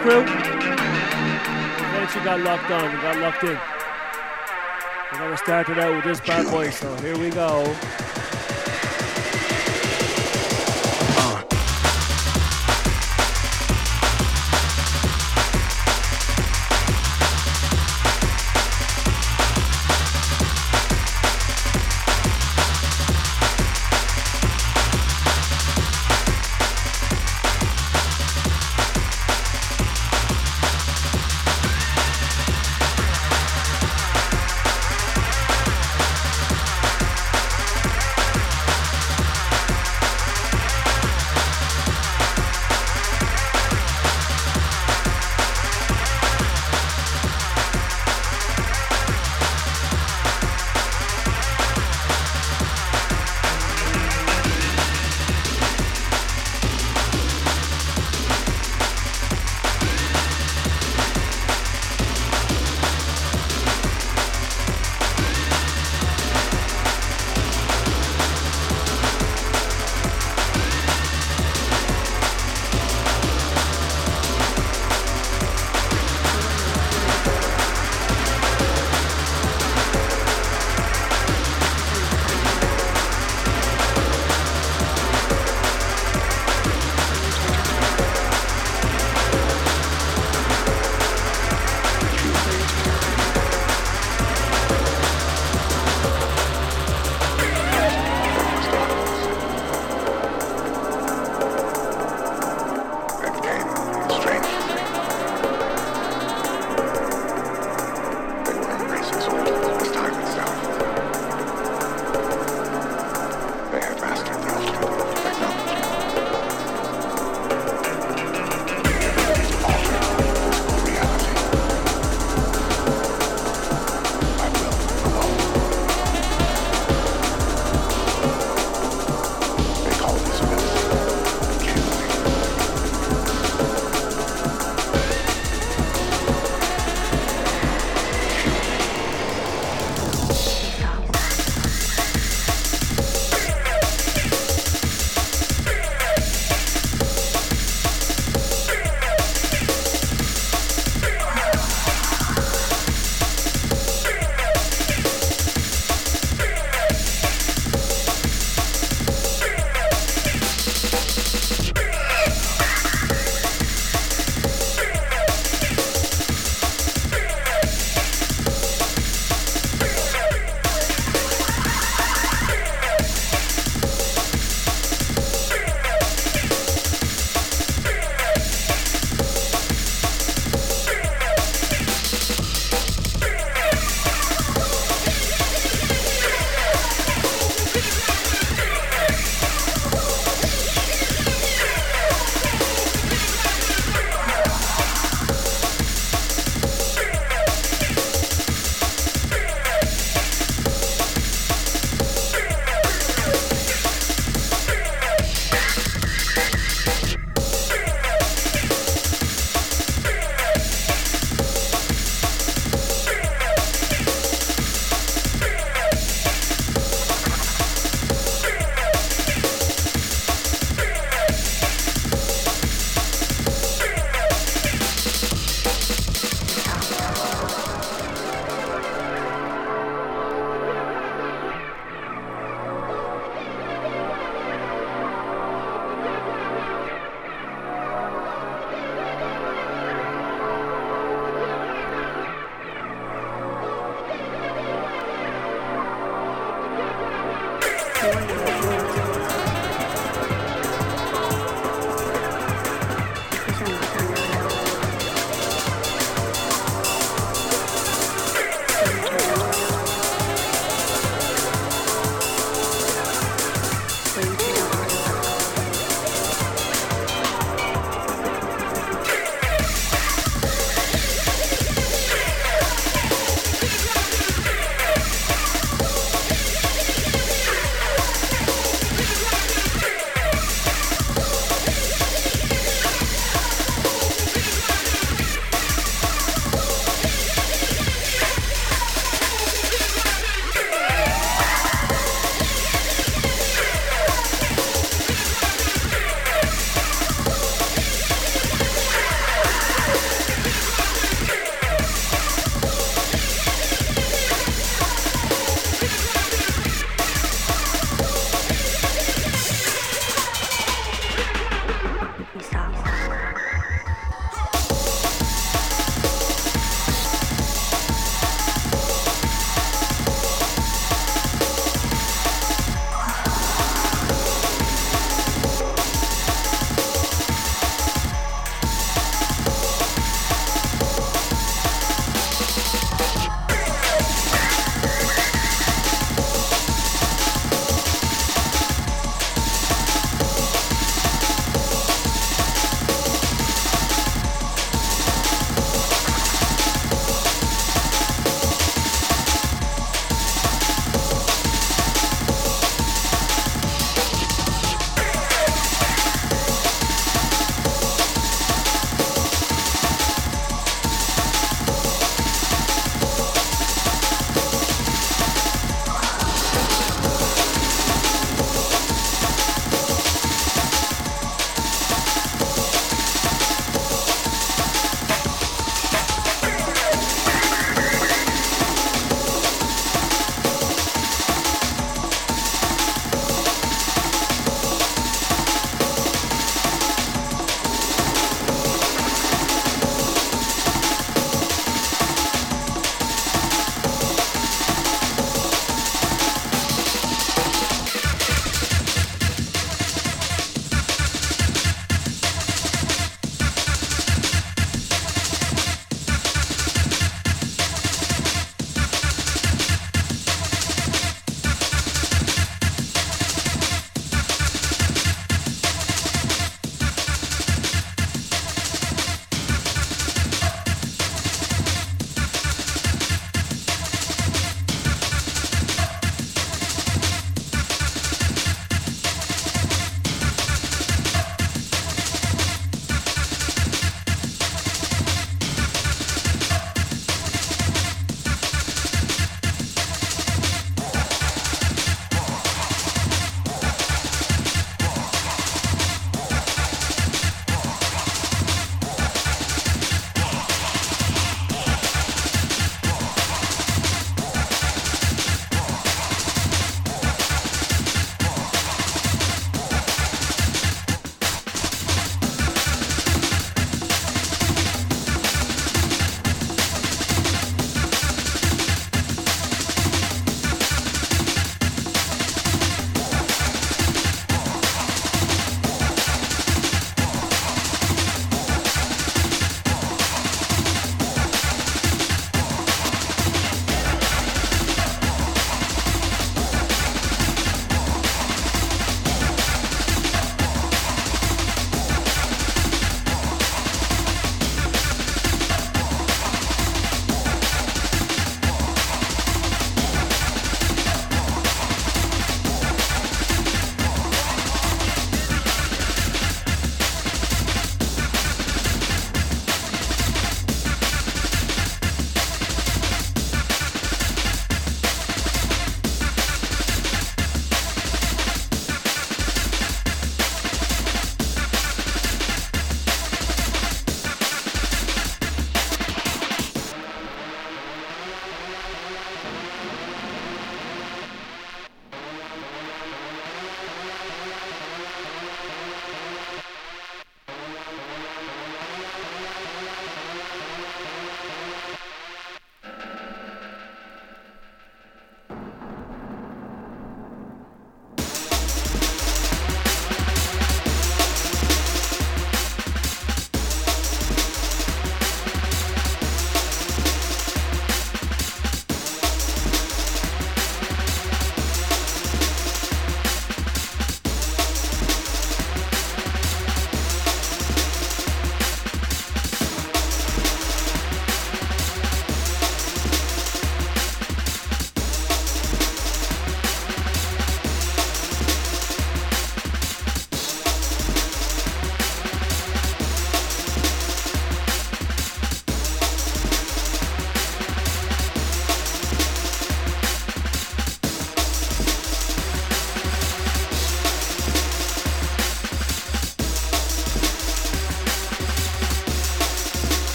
crew. Eventually got locked on, we got locked in. We're gonna start it out with this bad boy, so here we go.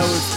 Some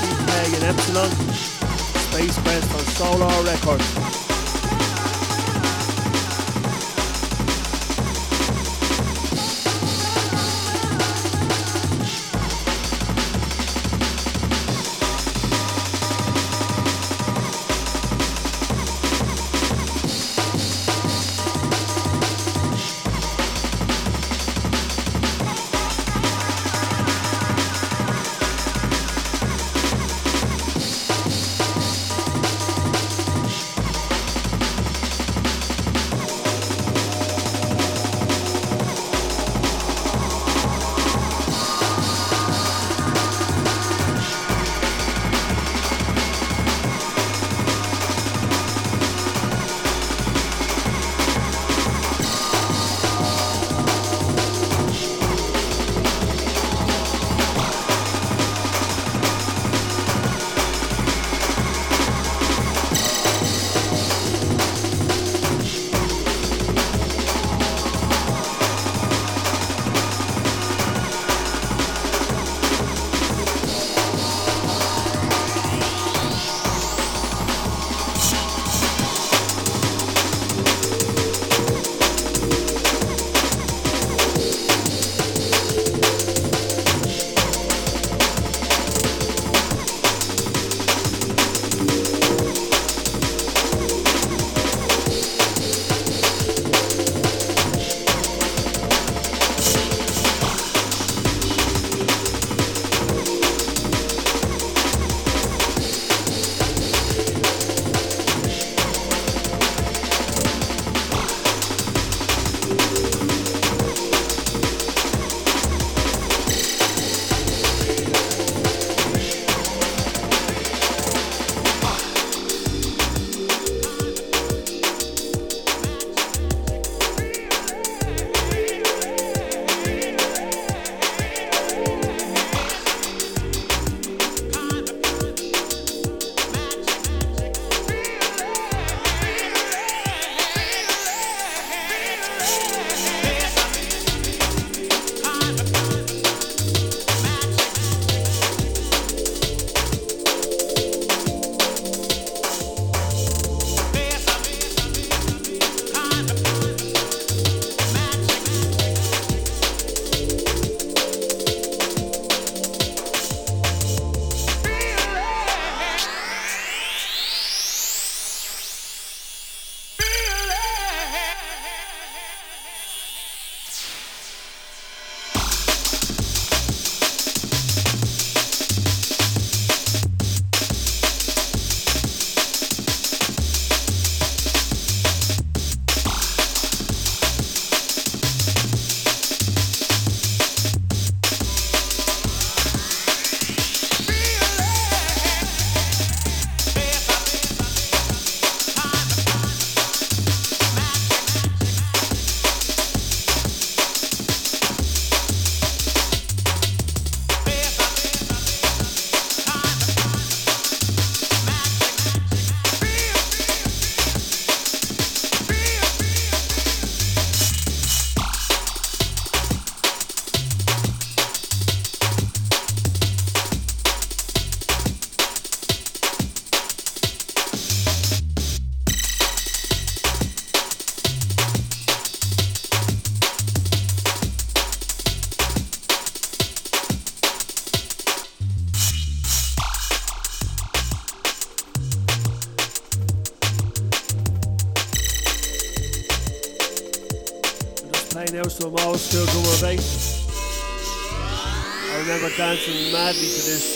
madly to this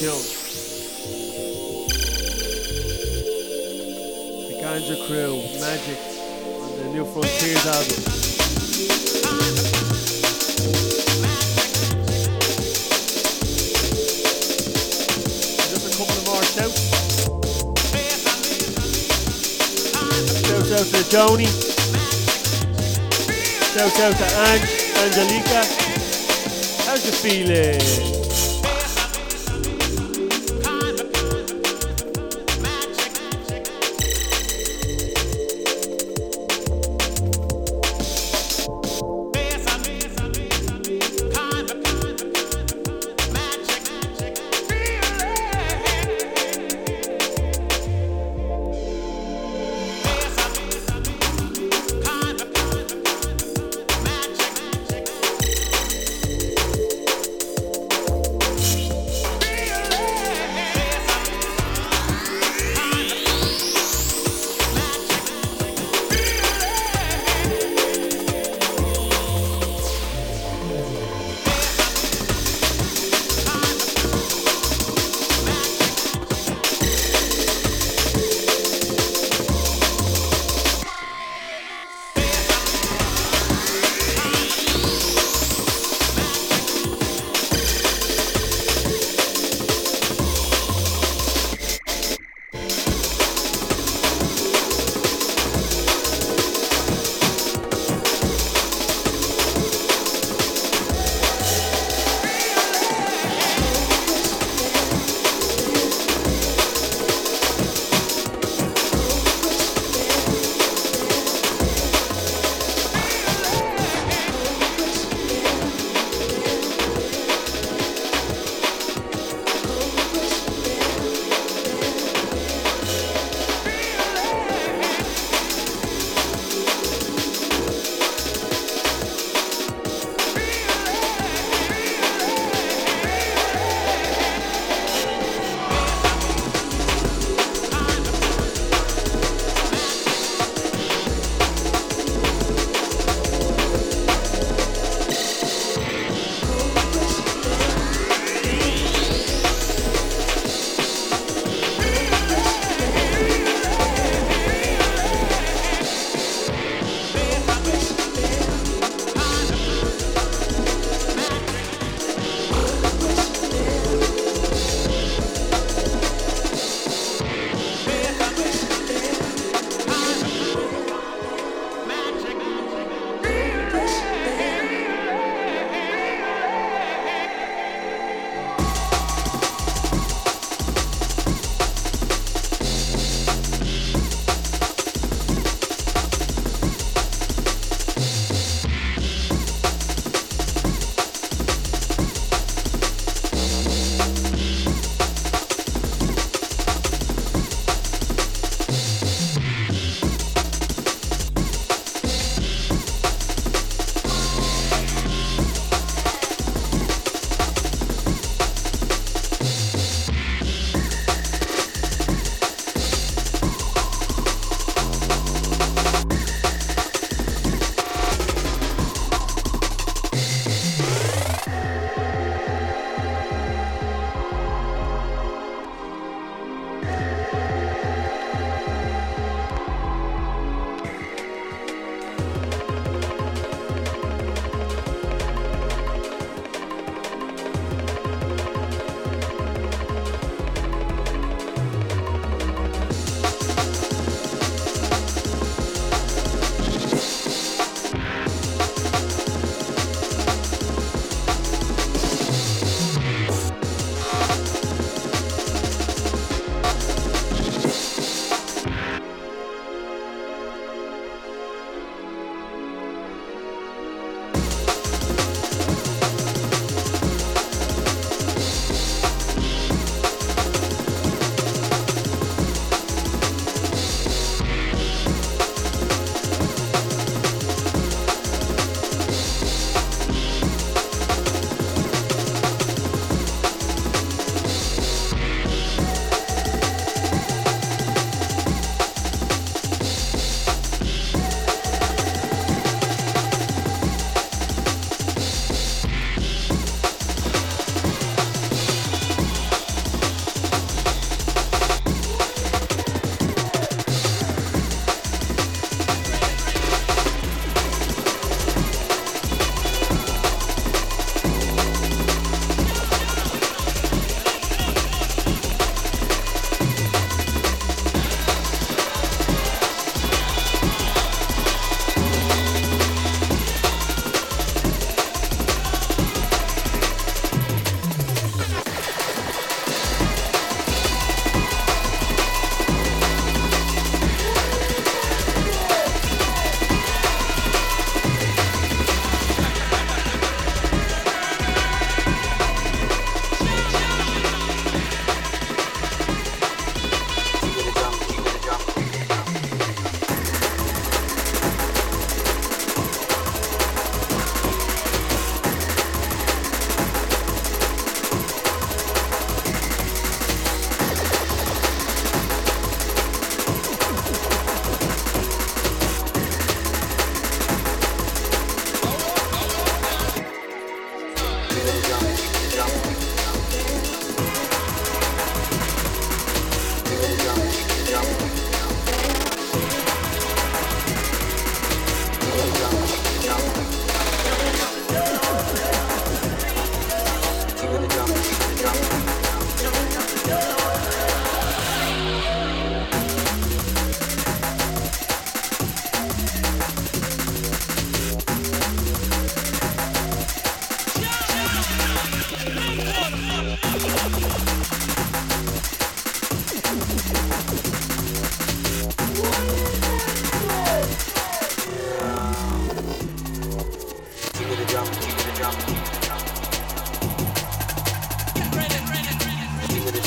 The Ganja Crew, Magic, on the New Frontiers album. Just a couple of more shouts. Shouts out to Joni. Shouts out to Ange, Angelica. How's you feeling?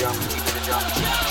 jump, keep it a jump.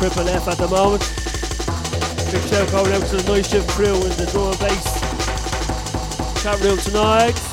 Triple F at the moment. Big shout out to the night shift crew in the drum and bass chat room tonight.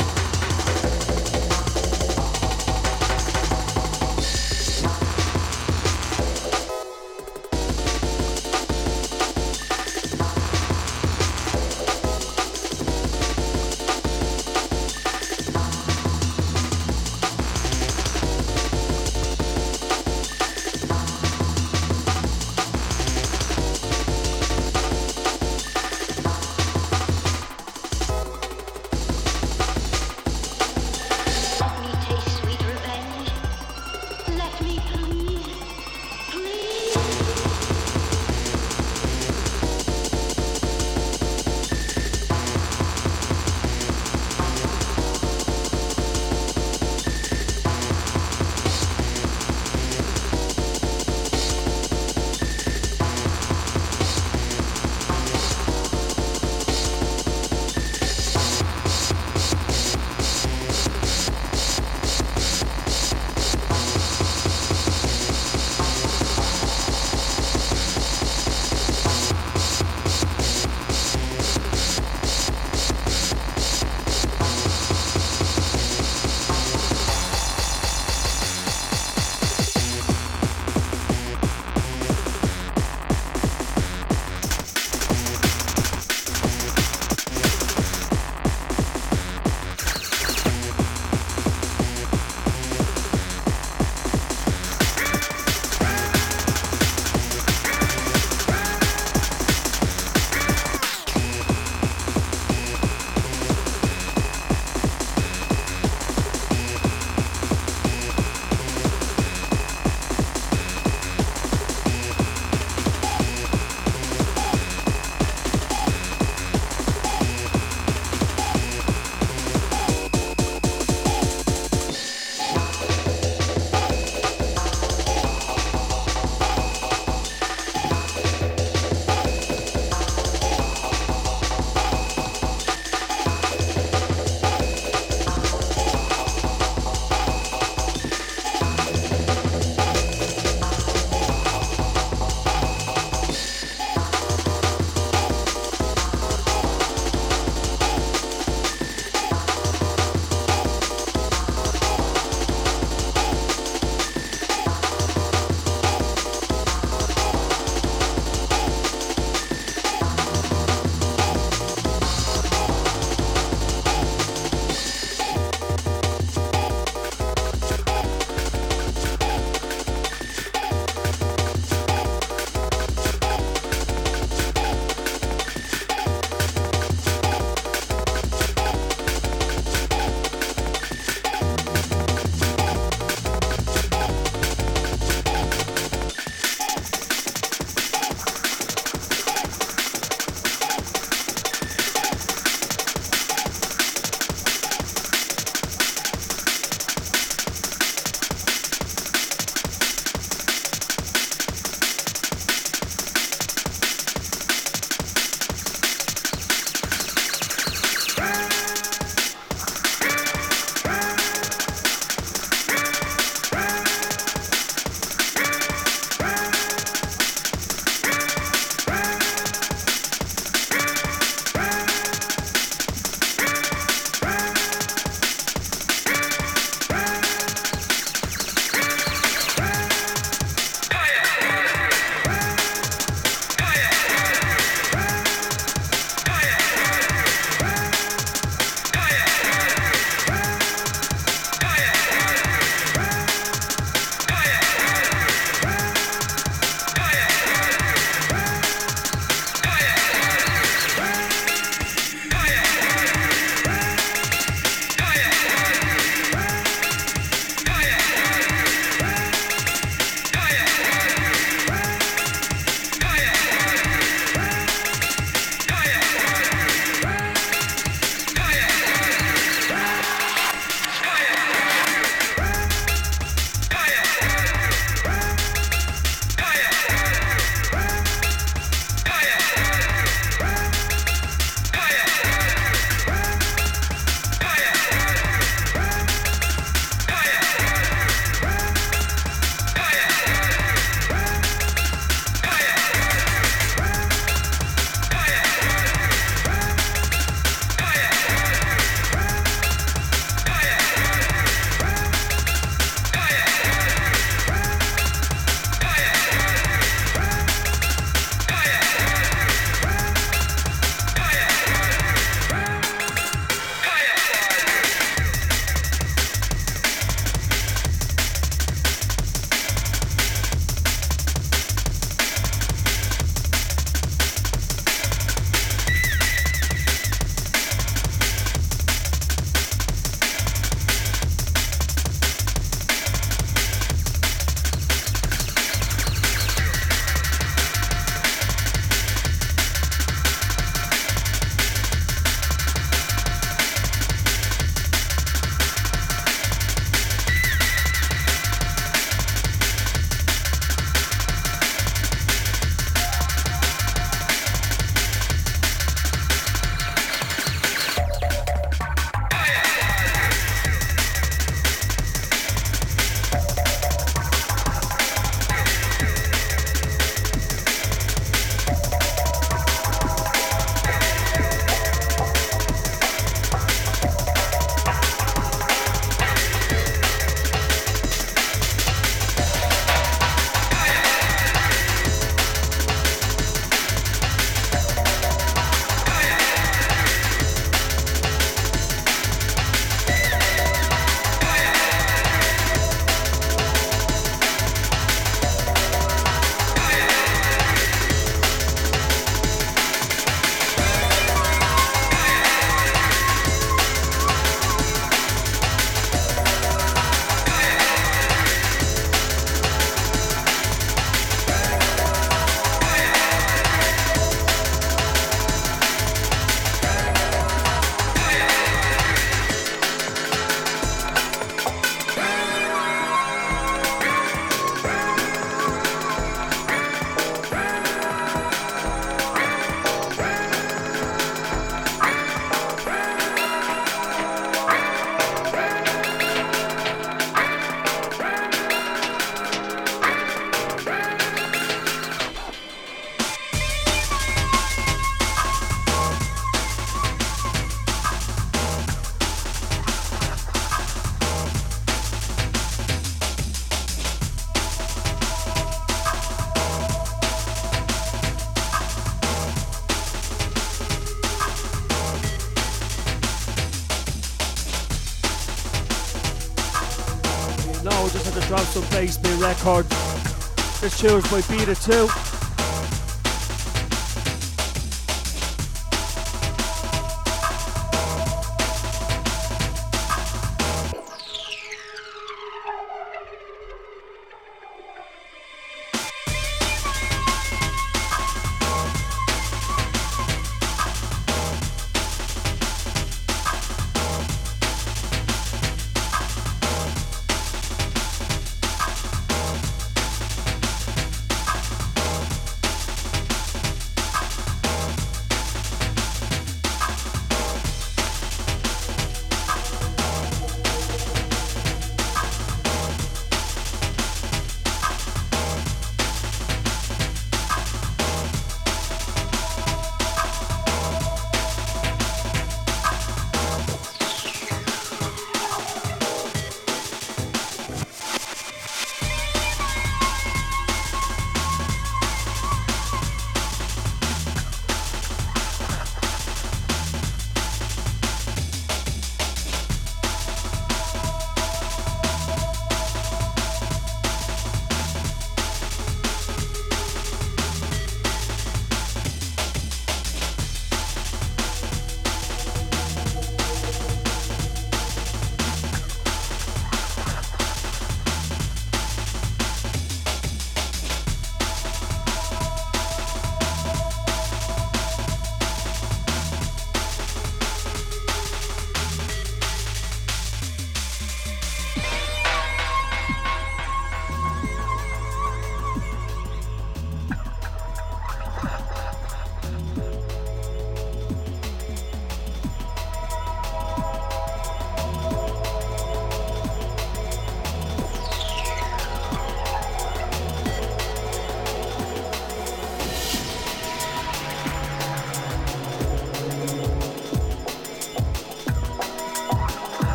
Tune's by Beta 2.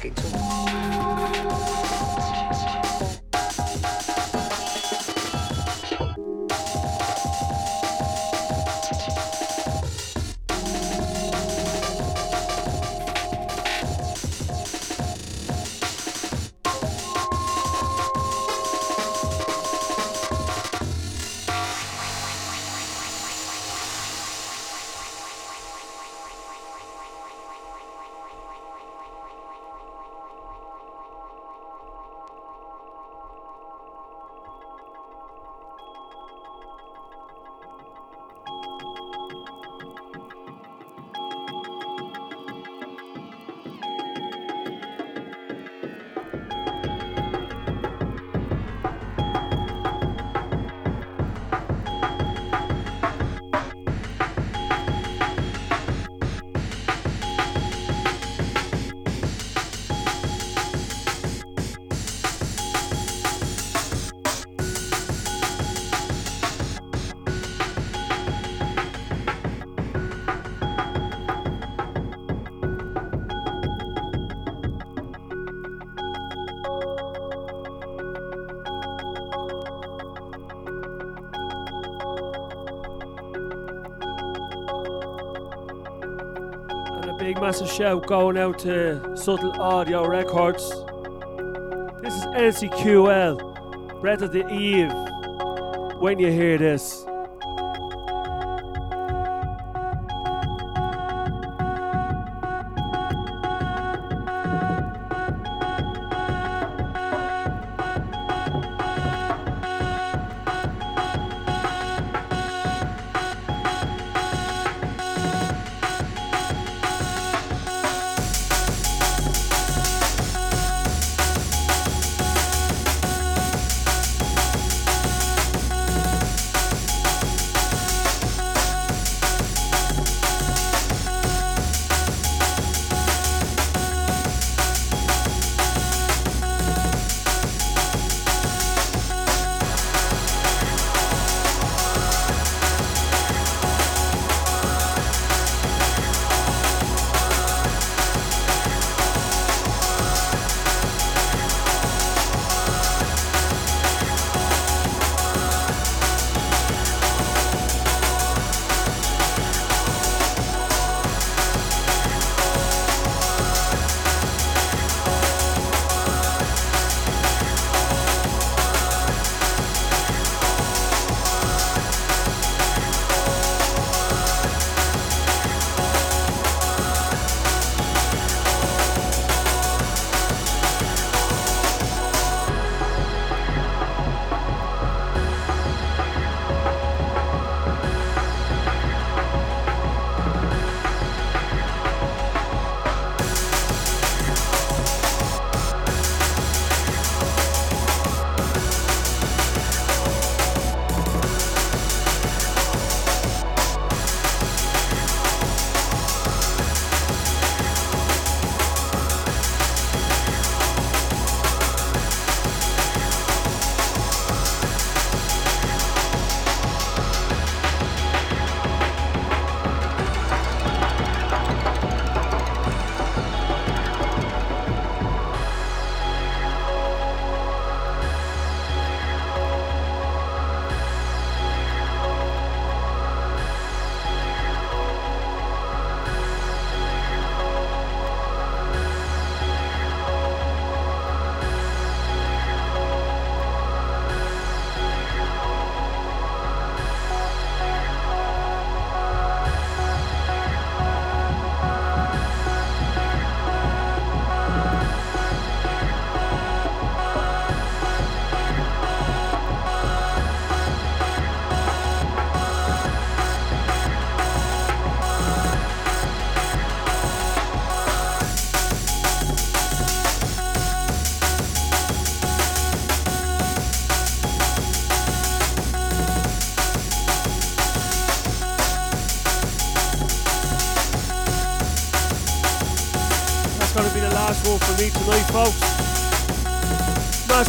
Asking to. Massive shout going out to Subtle Audio Records. This is NCQL, Breath of the Eve. When you hear this,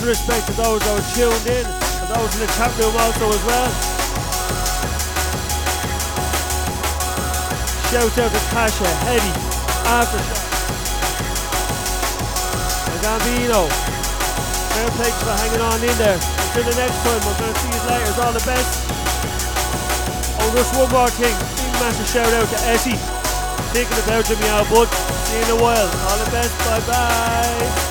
Respect to those that were tuned in and those in the chat room also as well. Shout out to Tasha, Hetty, Aftershock. Gambino. Fair play for hanging on in there. Until the next time, we're going to see you later. All the best. Oh, just one more thing. Big massive shout out to Essie. Thinking about meow bud. See you in a while. All the best. Bye bye.